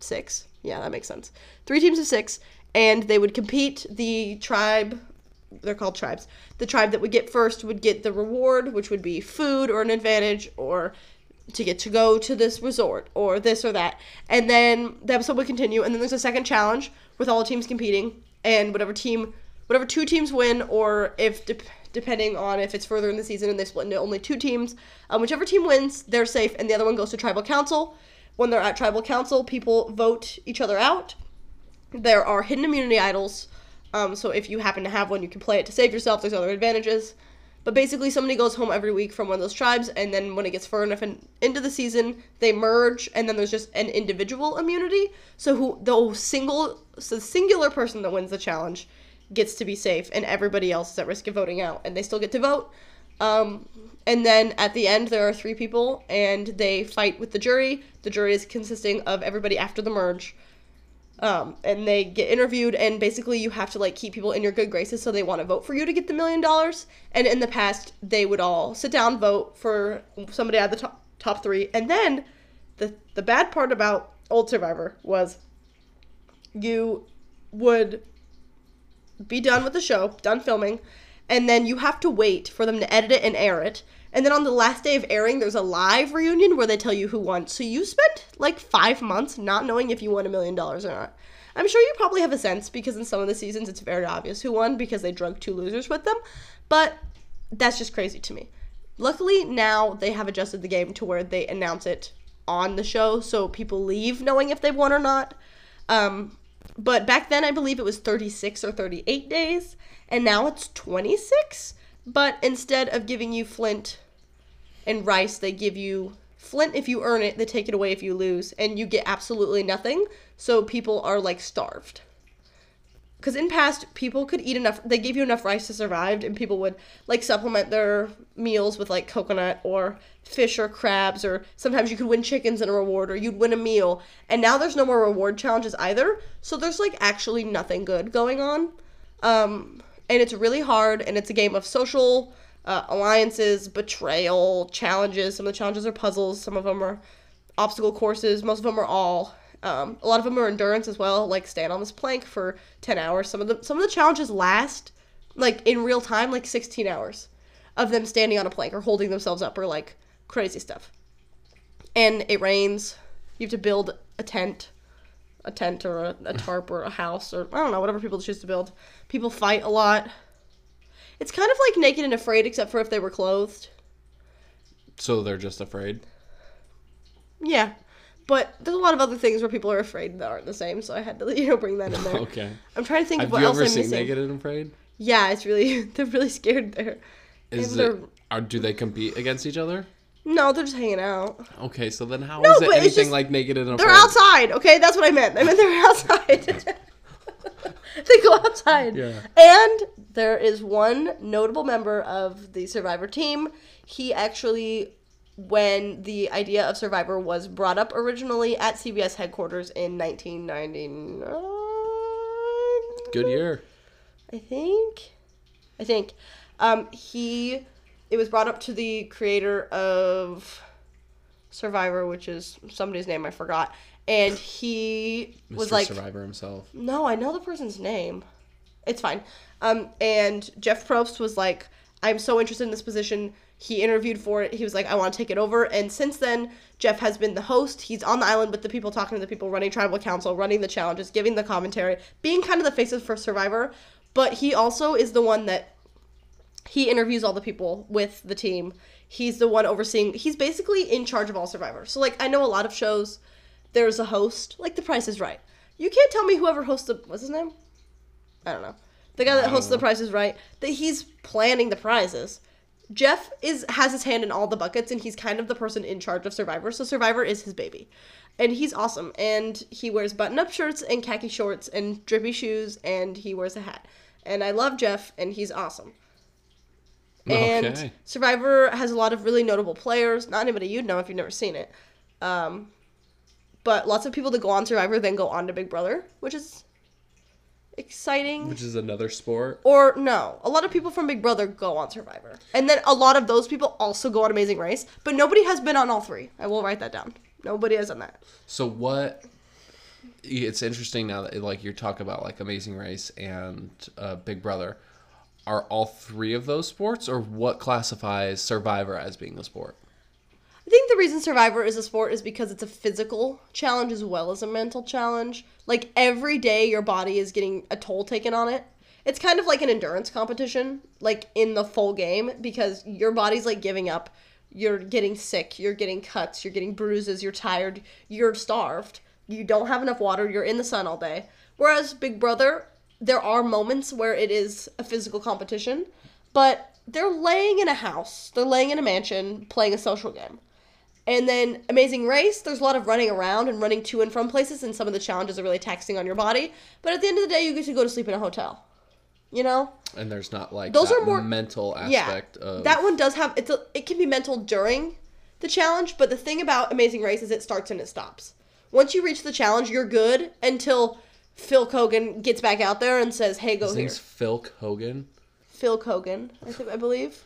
six. Yeah, that makes sense. Three teams of six, and they would compete. The tribe, they're called tribes. The tribe that would get first would get the reward, which would be food or an advantage or to get to go to this resort or this or that. And then the episode would continue, and then there's a second challenge with all the teams competing, and whatever team, whatever two teams win, or if dep depending on if it's further in the season and they split into only two teams, um, whichever team wins, they're safe, and the other one goes to tribal council. When they're at tribal council, people vote each other out. There are hidden immunity idols. Um, so if you happen to have one, you can play it to save yourself. There's other advantages. But basically, somebody goes home every week from one of those tribes, and then when it gets far enough in, into the season, they merge, and then there's just an individual immunity. So who the single, so the singular person that wins the challenge gets to be safe and everybody else is at risk of voting out and they still get to vote. Um, and then at the end, there are three people and they fight with the jury. The jury is consisting of everybody after the merge. Um, and they get interviewed and basically you have to like keep people in your good graces so they want to vote for you to get the million dollars. And in the past they would all sit down vote for somebody out of the top, top three. And then the the bad part about old survivor was you would be done with the show done filming and then you have to wait for them to edit it and air it and then on the last day of airing, there's a live reunion where they tell you who won. So you spent like five months not knowing if you won a million dollars or not. I'm sure you probably have a sense because in some of the seasons it's very obvious who won because they drug two losers with them. But that's just crazy to me. Luckily, now they have adjusted the game to where they announce it on the show so people leave knowing if they've won or not. Um, but back then, I believe it was 36 or 38 days, and now it's 26 but instead of giving you flint and rice, they give you flint if you earn it, they take it away if you lose, and you get absolutely nothing. So people are like starved. Because in past, people could eat enough, they gave you enough rice to survive, and people would like supplement their meals with like coconut or fish or crabs, or sometimes you could win chickens in a reward, or you'd win a meal. And now there's no more reward challenges either, so there's like actually nothing good going on. Um, and it's really hard and it's a game of social uh, alliances betrayal challenges. Some of the challenges are puzzles. Some of them are obstacle courses. Most of them are all um, a lot of them are endurance as well like stand on this plank for 10 hours. Some of the some of the challenges last like in real time like 16 hours of them standing on a plank or holding themselves up or like crazy stuff. And it rains. You have to build a tent a tent or a, a tarp or a house or I don't know, whatever people choose to build. People fight a lot. It's kind of like naked and afraid, except for if they were clothed. So they're just afraid. Yeah, but there's a lot of other things where people are afraid that aren't the same. So I had to you know bring that in there. okay. I'm trying to think Have of what you else ever I'm seen missing. Naked and Afraid? Yeah, it's really they're really scared there. Is And it? they're- Are, do they compete against each other? No, they're just hanging out. Okay, so then how is No, it but it's anything just- like Naked and Afraid? They're outside. Okay, that's what I meant. I meant they're outside. they go outside. Yeah. And there is one notable member of the Survivor team. He actually, when the idea of Survivor was brought up originally at CBS headquarters in 1999, Good year. I think. I think. Um, he. It was brought up to the creator of Survivor, which is somebody's name I forgot, and he Mr. was like, Survivor himself. "No, I know the person's name. It's fine." Um, and Jeff Probst was like, "I'm so interested in this position." He interviewed for it. He was like, "I want to take it over." And since then, Jeff has been the host. He's on the island with the people, talking to the people, running tribal council, running the challenges, giving the commentary, being kind of the faces for Survivor. But he also is the one that he interviews all the people with the team. He's the one overseeing. He's basically in charge of all Survivor. So like I know a lot of shows, there's a host. Like The Price is Right. You can't tell me whoever hosts the what's his name? I don't know. The guy that hosts The Price is Right. That he's planning the prizes. Jeff is has his hand in all the buckets, and he's kind of the person in charge of Survivor. So Survivor is his baby, and he's awesome. And he wears button-up shirts and khaki shorts and drippy shoes, and he wears a hat. And I love Jeff, and he's awesome. And Okay. Survivor has a lot of really notable players. Not anybody you'd know if you've never seen it. Um, but lots of people that go on Survivor then go on to Big Brother, which is exciting. Which is another sport. or no, a lot of people from Big Brother go on Survivor, and then a lot of those people also go on Amazing Race. But nobody has been on all three. I will write that down. Nobody has done that. So what? It's interesting now that like you're talking about like Amazing Race and uh, Big Brother. Are all three of those sports, or what classifies Survivor as being a sport? I think the reason Survivor is a sport is because it's a physical challenge as well as a mental challenge. Like every day, your body is getting a toll taken on it. It's kind of like an endurance competition, like in the full game, because your body's like giving up. You're getting sick, you're getting cuts, you're getting bruises, you're tired, you're starved, you don't have enough water, you're in the sun all day. Whereas Big Brother, there are moments where it is a physical competition, but they're laying in a house, they're laying in a mansion, playing a social game. And then Amazing Race, there's a lot of running around and running to and from places, and some of the challenges are really taxing on your body. But at the end of the day, you get to go to sleep in a hotel. You know, And there's not like Those are more- mental yeah, aspect of that one does have it's a, it can be mental during the challenge, but the thing about Amazing Race is it starts and it stops. Once you reach the challenge, you're good until Phil Keoghan gets back out there and says, "Hey, go His here." name's Phil Hogan. Phil Keoghan, I think I believe.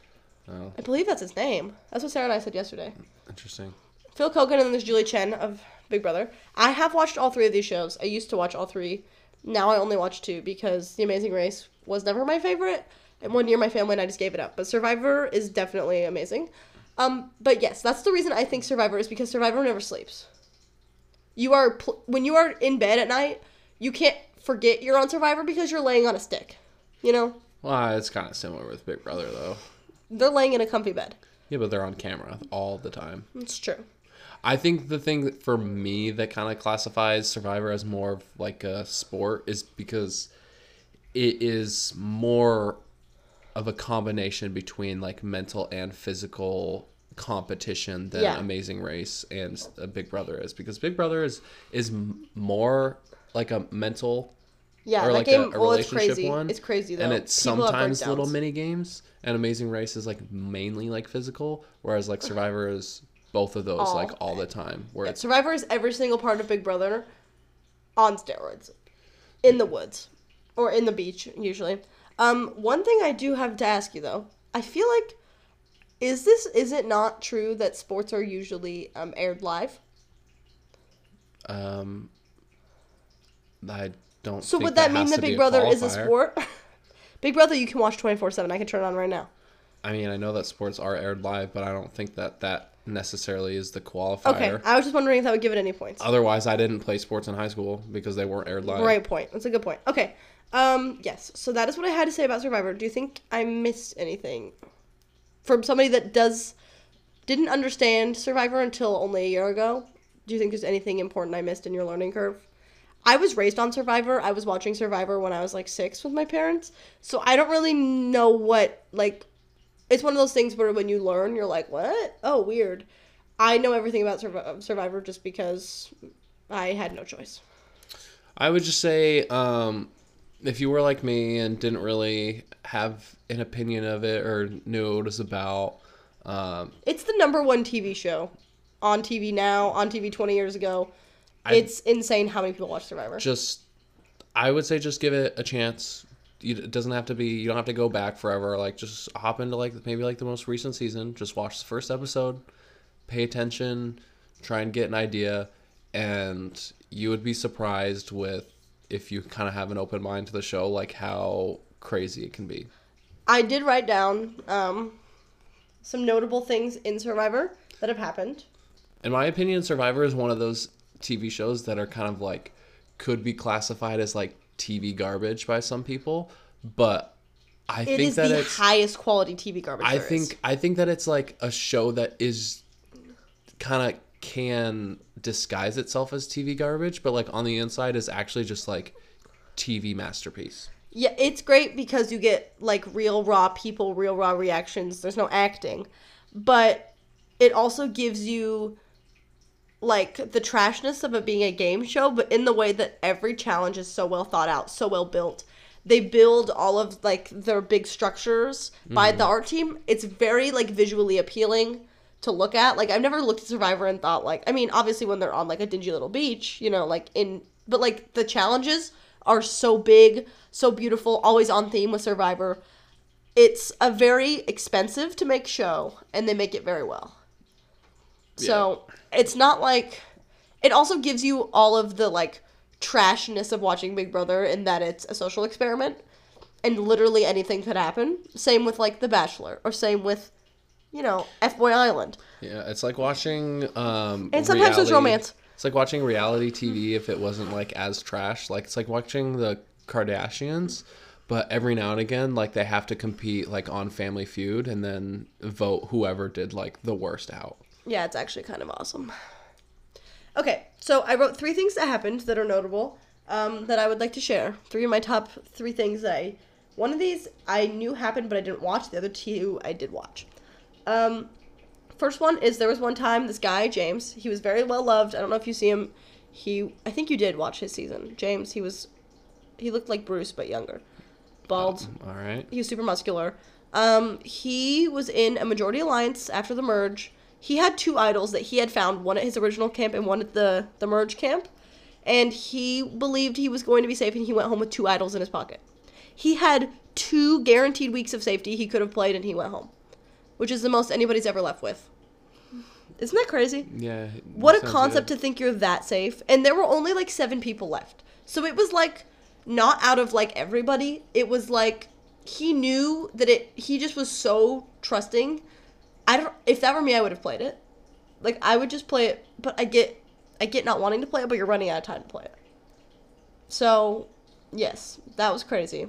Oh, I believe that's his name. That's what Sarah and I said yesterday. interesting. Phil Keoghan and then there's Julie Chen of Big Brother. I have watched all three of these shows. I used to watch all three. Now I only watch two because The Amazing Race was never my favorite. And one year my family and I just gave it up. But Survivor is definitely amazing. Um, but yes, that's the reason I think Survivor is because Survivor never sleeps. You are pl- when you are in bed at night, you can't forget you're on Survivor because you're laying on a stick. You know, Well, uh, it's kind of similar with Big Brother though. they're laying in a comfy bed. Yeah, but they're on camera all the time. It's true. I think the thing that for me that kind of classifies Survivor as more of like a sport is because it is more of a combination between like mental and physical competition than Yeah. Amazing Race and uh, Big Brother is because Big Brother is is more like a mental Yeah, or like game. a, a well, it's relationship crazy. one. It's crazy though. and it's People sometimes little mini games. And Amazing Race is like mainly like physical, whereas like Survivor is both of those All. like all the time. Where it's Survivor is every single part of Big Brother on steroids. In the woods. Or in the beach, usually. Um, one thing I do have to ask you though. I feel like is this is it not true that sports are usually um, aired live? um, I don't. So would that, mean that to be Big Brother is a sport? Big Brother you can watch 24/7. I can turn it on right now. I mean, I know that sports are aired live, but I don't think that that necessarily is the qualifier. Okay. I was just wondering if that would give it any points. Otherwise, I didn't play sports in high school because they weren't aired live. Great point. That's a good point. Okay. Um, yes. So that is what I had to say about Survivor. Do you think I missed anything from somebody that does didn't understand Survivor until only a year ago? Do you think there's anything important I missed in your learning curve? I was raised on Survivor. I was watching Survivor when I was like 6 with my parents. So I don't really know what like it's one of those things where when you learn you're like, "What? Oh, weird." I know everything about Survi- Survivor just because I had no choice. I would just say, um, if you were like me and didn't really have an opinion of it or knew what it was about, um, It's the number one TV show on TV now, on TV 20 years ago. I- it's insane how many people watch Survivor. just I would say just give it a chance. It doesn't have to be. You don't have to go back forever. Like just hop into like maybe like the most recent season. Just watch the first episode, pay attention, try and get an idea, and you would be surprised with if you kind of have an open mind to the show, like how crazy it can be. I did write down um, some notable things in Survivor that have happened. In my opinion, Survivor is one of those TV shows that are kind of like could be classified as like TV garbage by some people, but I It think is that the it's highest quality TV garbage. I there is. think I think that it's like a show that is kind of can disguise itself as TV garbage, but like on the inside is actually just like TV masterpiece. Yeah, it's great because you get like real raw people, real raw reactions. There's no acting. But it also gives you like the trashness of it being a game show, but in the way that every challenge is so well thought out, so well built. They build all of like their big structures by mm-hmm. the art team. It's very like visually appealing to look at. Like I've never looked at Survivor and thought like I mean, obviously when they're on like a dingy little beach, you know, like in but like the challenges are so big, so beautiful, always on theme with Survivor. It's a very expensive to make show and they make it very well. So, it's not like it also gives you all of the like trashness of watching Big Brother in that it's a social experiment and literally anything could happen. Same with like The Bachelor or same with you know, F Boy Island. Yeah, it's like watching um And sometimes there's romance. It's like watching reality TV if it wasn't like as trash. Like it's like watching the Kardashians, but every now and again like they have to compete like on Family Feud and then vote whoever did like the worst out. Yeah, it's actually kind of awesome. Okay, so I wrote three things that happened that are notable um, that I would like to share. Three of my top three things that I. One of these I knew happened, but I didn't watch. The other two I did watch. Um, first one is there was one time this guy James. He was very well loved. I don't know if you see him. He I think you did watch his season. James. He was. He looked like Bruce but younger. bald. All right. He was super muscular. Um, he was in a majority alliance after the merge. He had two idols that he had found, one at his original camp and one at the the merge camp. And he believed he was going to be safe, and he went home with two idols in his pocket. He had two guaranteed weeks of safety he could have played, and he went home, which is the most anybody's ever left with. Isn't that crazy? Yeah. What a concept good. to think you're that safe. And there were only like seven people left. So it was like not out of like everybody. It was like he knew that it he just was so trusting. I don't if that were me I would have played it. Like I would just play it, but I get I get not wanting to play it, but you're running out of time to play it. So, yes, that was crazy.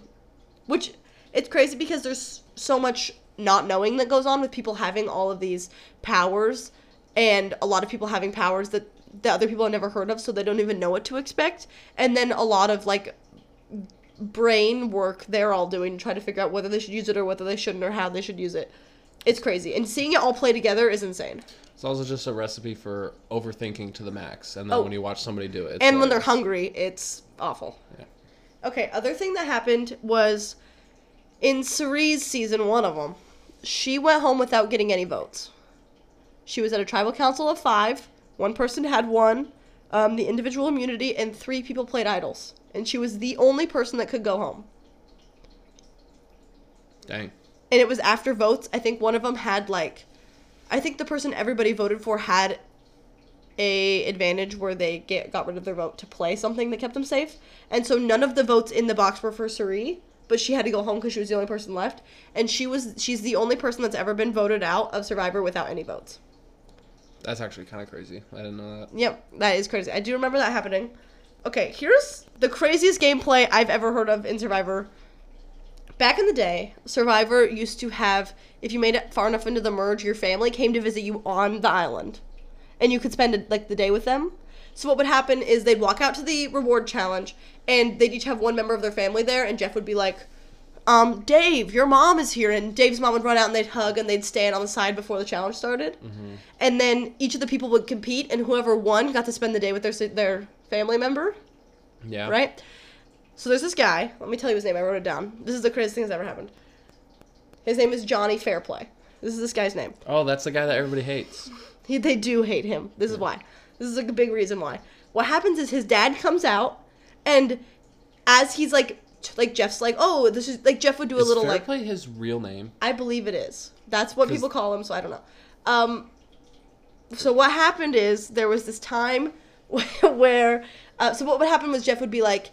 Which it's crazy because there's so much not knowing that goes on with people having all of these powers and a lot of people having powers that the other people have never heard of so they don't even know what to expect and then a lot of like brain work they're all doing to try to figure out whether they should use it or whether they shouldn't or how they should use it it's crazy and seeing it all play together is insane It's also just a recipe for overthinking to the max, and then Oh. when you watch somebody do it, it's and when they're hilarious. hungry it's awful Yeah. okay other thing that happened was in Cirie's season one of them she went home without getting any votes she was at a tribal council of five one person had one um, the individual immunity and three people played idols and she was the only person that could go home Dang. And it was after votes. I think one of them had like, I think the person everybody voted for had a advantage where they get got rid of their vote to play something that kept them safe, and so none of the votes in the box were for Cirie, but she had to go home because she was the only person left, and she was she's the only person that's ever been voted out of Survivor without any votes. That's actually kind of crazy. I didn't know that. Yep, that is crazy. I do remember that happening. Okay, here's the craziest gameplay I've ever heard of in Survivor. Back in the day, Survivor used to have if you made it far enough into the merge, your family came to visit you on the island. And you could spend like the day with them. So what would happen is they'd walk out to the reward challenge and they'd each have one member of their family there and Jeff would be like, um, Dave, your mom is here and Dave's mom would run out and they'd hug and they'd stand on the side before the challenge started. And then each of the people would compete and whoever won got to spend the day with their their family member Yeah. right? So there's this guy. Let me tell you his name. I wrote it down. This is the craziest thing that's ever happened. His name is Johnny Fairplay. This is this guy's name. Oh, that's the guy that everybody hates. He, they do hate him. This is why. This is like a big reason why. What happens is his dad comes out, and as he's like, like Jeff's like, oh, this is like Jeff would do a Is little like, Fairplay his real name? I believe it is. That's what people call him, so I don't know. Um, so what happened is there was this time where, uh, so what would happen was Jeff would be like,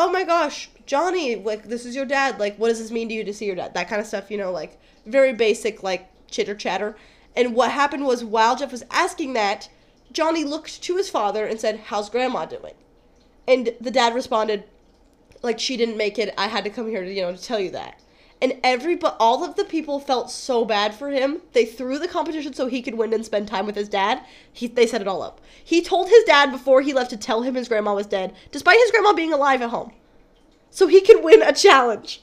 "Oh my gosh, Johnny, like this is your dad. Like, what does this mean to you to see your dad? That kind of stuff, you know, like very basic, like chitter chatter." And what happened was while Jeff was asking that, Johnny looked to his father and said, "How's Grandma doing?" And the dad responded, like she didn't make it. I had to come here to you know to tell you that. And every but all of the people felt so bad for him. They threw the competition so he could win and spend time with his dad. He they set it all up. He told his dad before he left to tell him his grandma was dead, despite his grandma being alive at home. So he could win a challenge.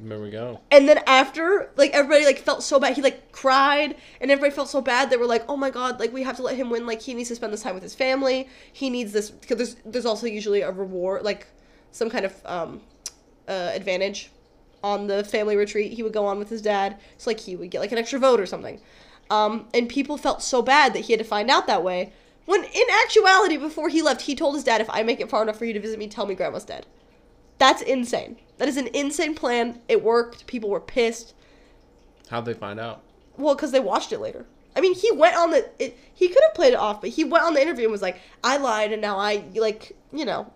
There we go. And then after, like everybody like felt so bad. He like cried, and everybody felt so bad. They were like, "Oh my god, like we have to let him win. Like he needs to spend this time with his family. He needs this because there's there's also usually a reward, like some kind of um, uh, advantage on the family retreat. He would go on with his dad, so like he would get like an extra vote or something. Um, and people felt so bad that he had to find out that way. When in actuality, before he left, he told his dad, "If I make it far enough for you to visit me, tell me grandma's dead." That's insane. That is an insane plan. It worked. People were pissed. How'd they find out? Well, because they watched it later. I mean, he went on the. It, he could have played it off, but he went on the interview and was like, "I lied, and now I like, you know,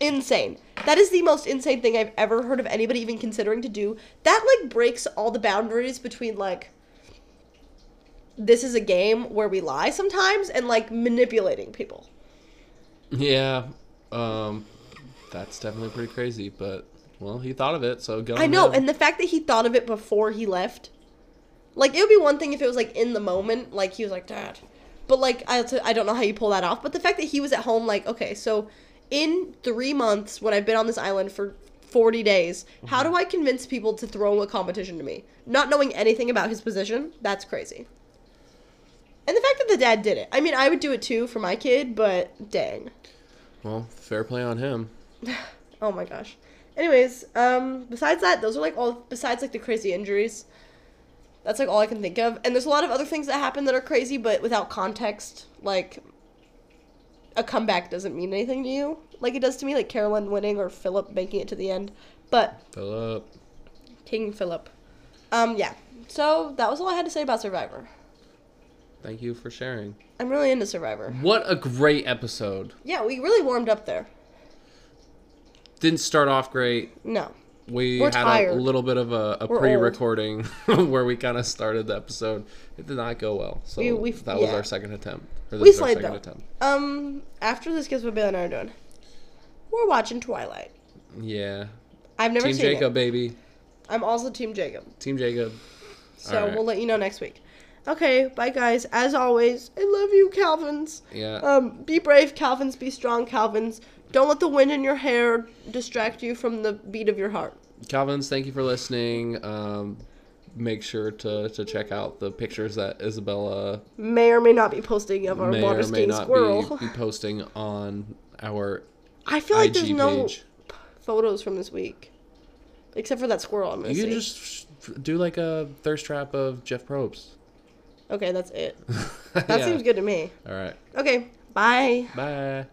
insane." That is the most insane thing I've ever heard of anybody even considering to do. That like breaks all the boundaries between like. This is a game where we lie sometimes and like manipulating people. Yeah. Um, that's definitely pretty crazy, but well, he thought of it, so go. I know, ahead. and the fact that he thought of it before he left, like it would be one thing if it was like in the moment, like he was like, "Dad," but like I, I don't know how you pull that off. But the fact that he was at home, like, okay, so in three months when I've been on this island for forty days, how do I convince people to throw a competition to me, not knowing anything about his position? That's crazy. And the fact that the dad did it, I mean, I would do it too for my kid, but dang. well, fair play on him. Oh my gosh. Anyways, um, besides that, those are like all. Besides like the crazy injuries, that's like all I can think of. And there's a lot of other things that happen that are crazy, but without context, like a comeback doesn't mean anything to you, like it does to me, like Carolyn winning or Philip making it to the end. But Philip. King Philip, um, yeah. So that was all I had to say about Survivor. Thank you for sharing. I'm really into Survivor. What a great episode. Yeah, we really warmed up there. Didn't start off great. No. We We're had a little bit of a, a pre-recording where we kind of started the episode. It did not go well, so We- we- that was our second attempt. We this is our slayed second though. Um, after this, guess what Bailey and I are doing? We're watching Twilight. Yeah. I've never Team seen Jacob, it. baby. I'm also Team Jacob. Team Jacob. So Alright. we'll let you know next week. Okay, bye guys. As always, I love you, Calvins. Yeah. Um, be brave, Calvins. Be strong, Calvins. Don't let the wind in your hair distract you from the beat of your heart. Calvins, thank you for listening. Um, make sure to, to check out the pictures that Isabella May or may not be posting of our may water or may not squirrel. be, be posting on our I feel like there's no page. photos from this week, except for that squirrel. I'm You can see. just do like a thirst trap of Jeff Probst. Okay, that's it. That seems good to me. All right. Okay, bye. Bye.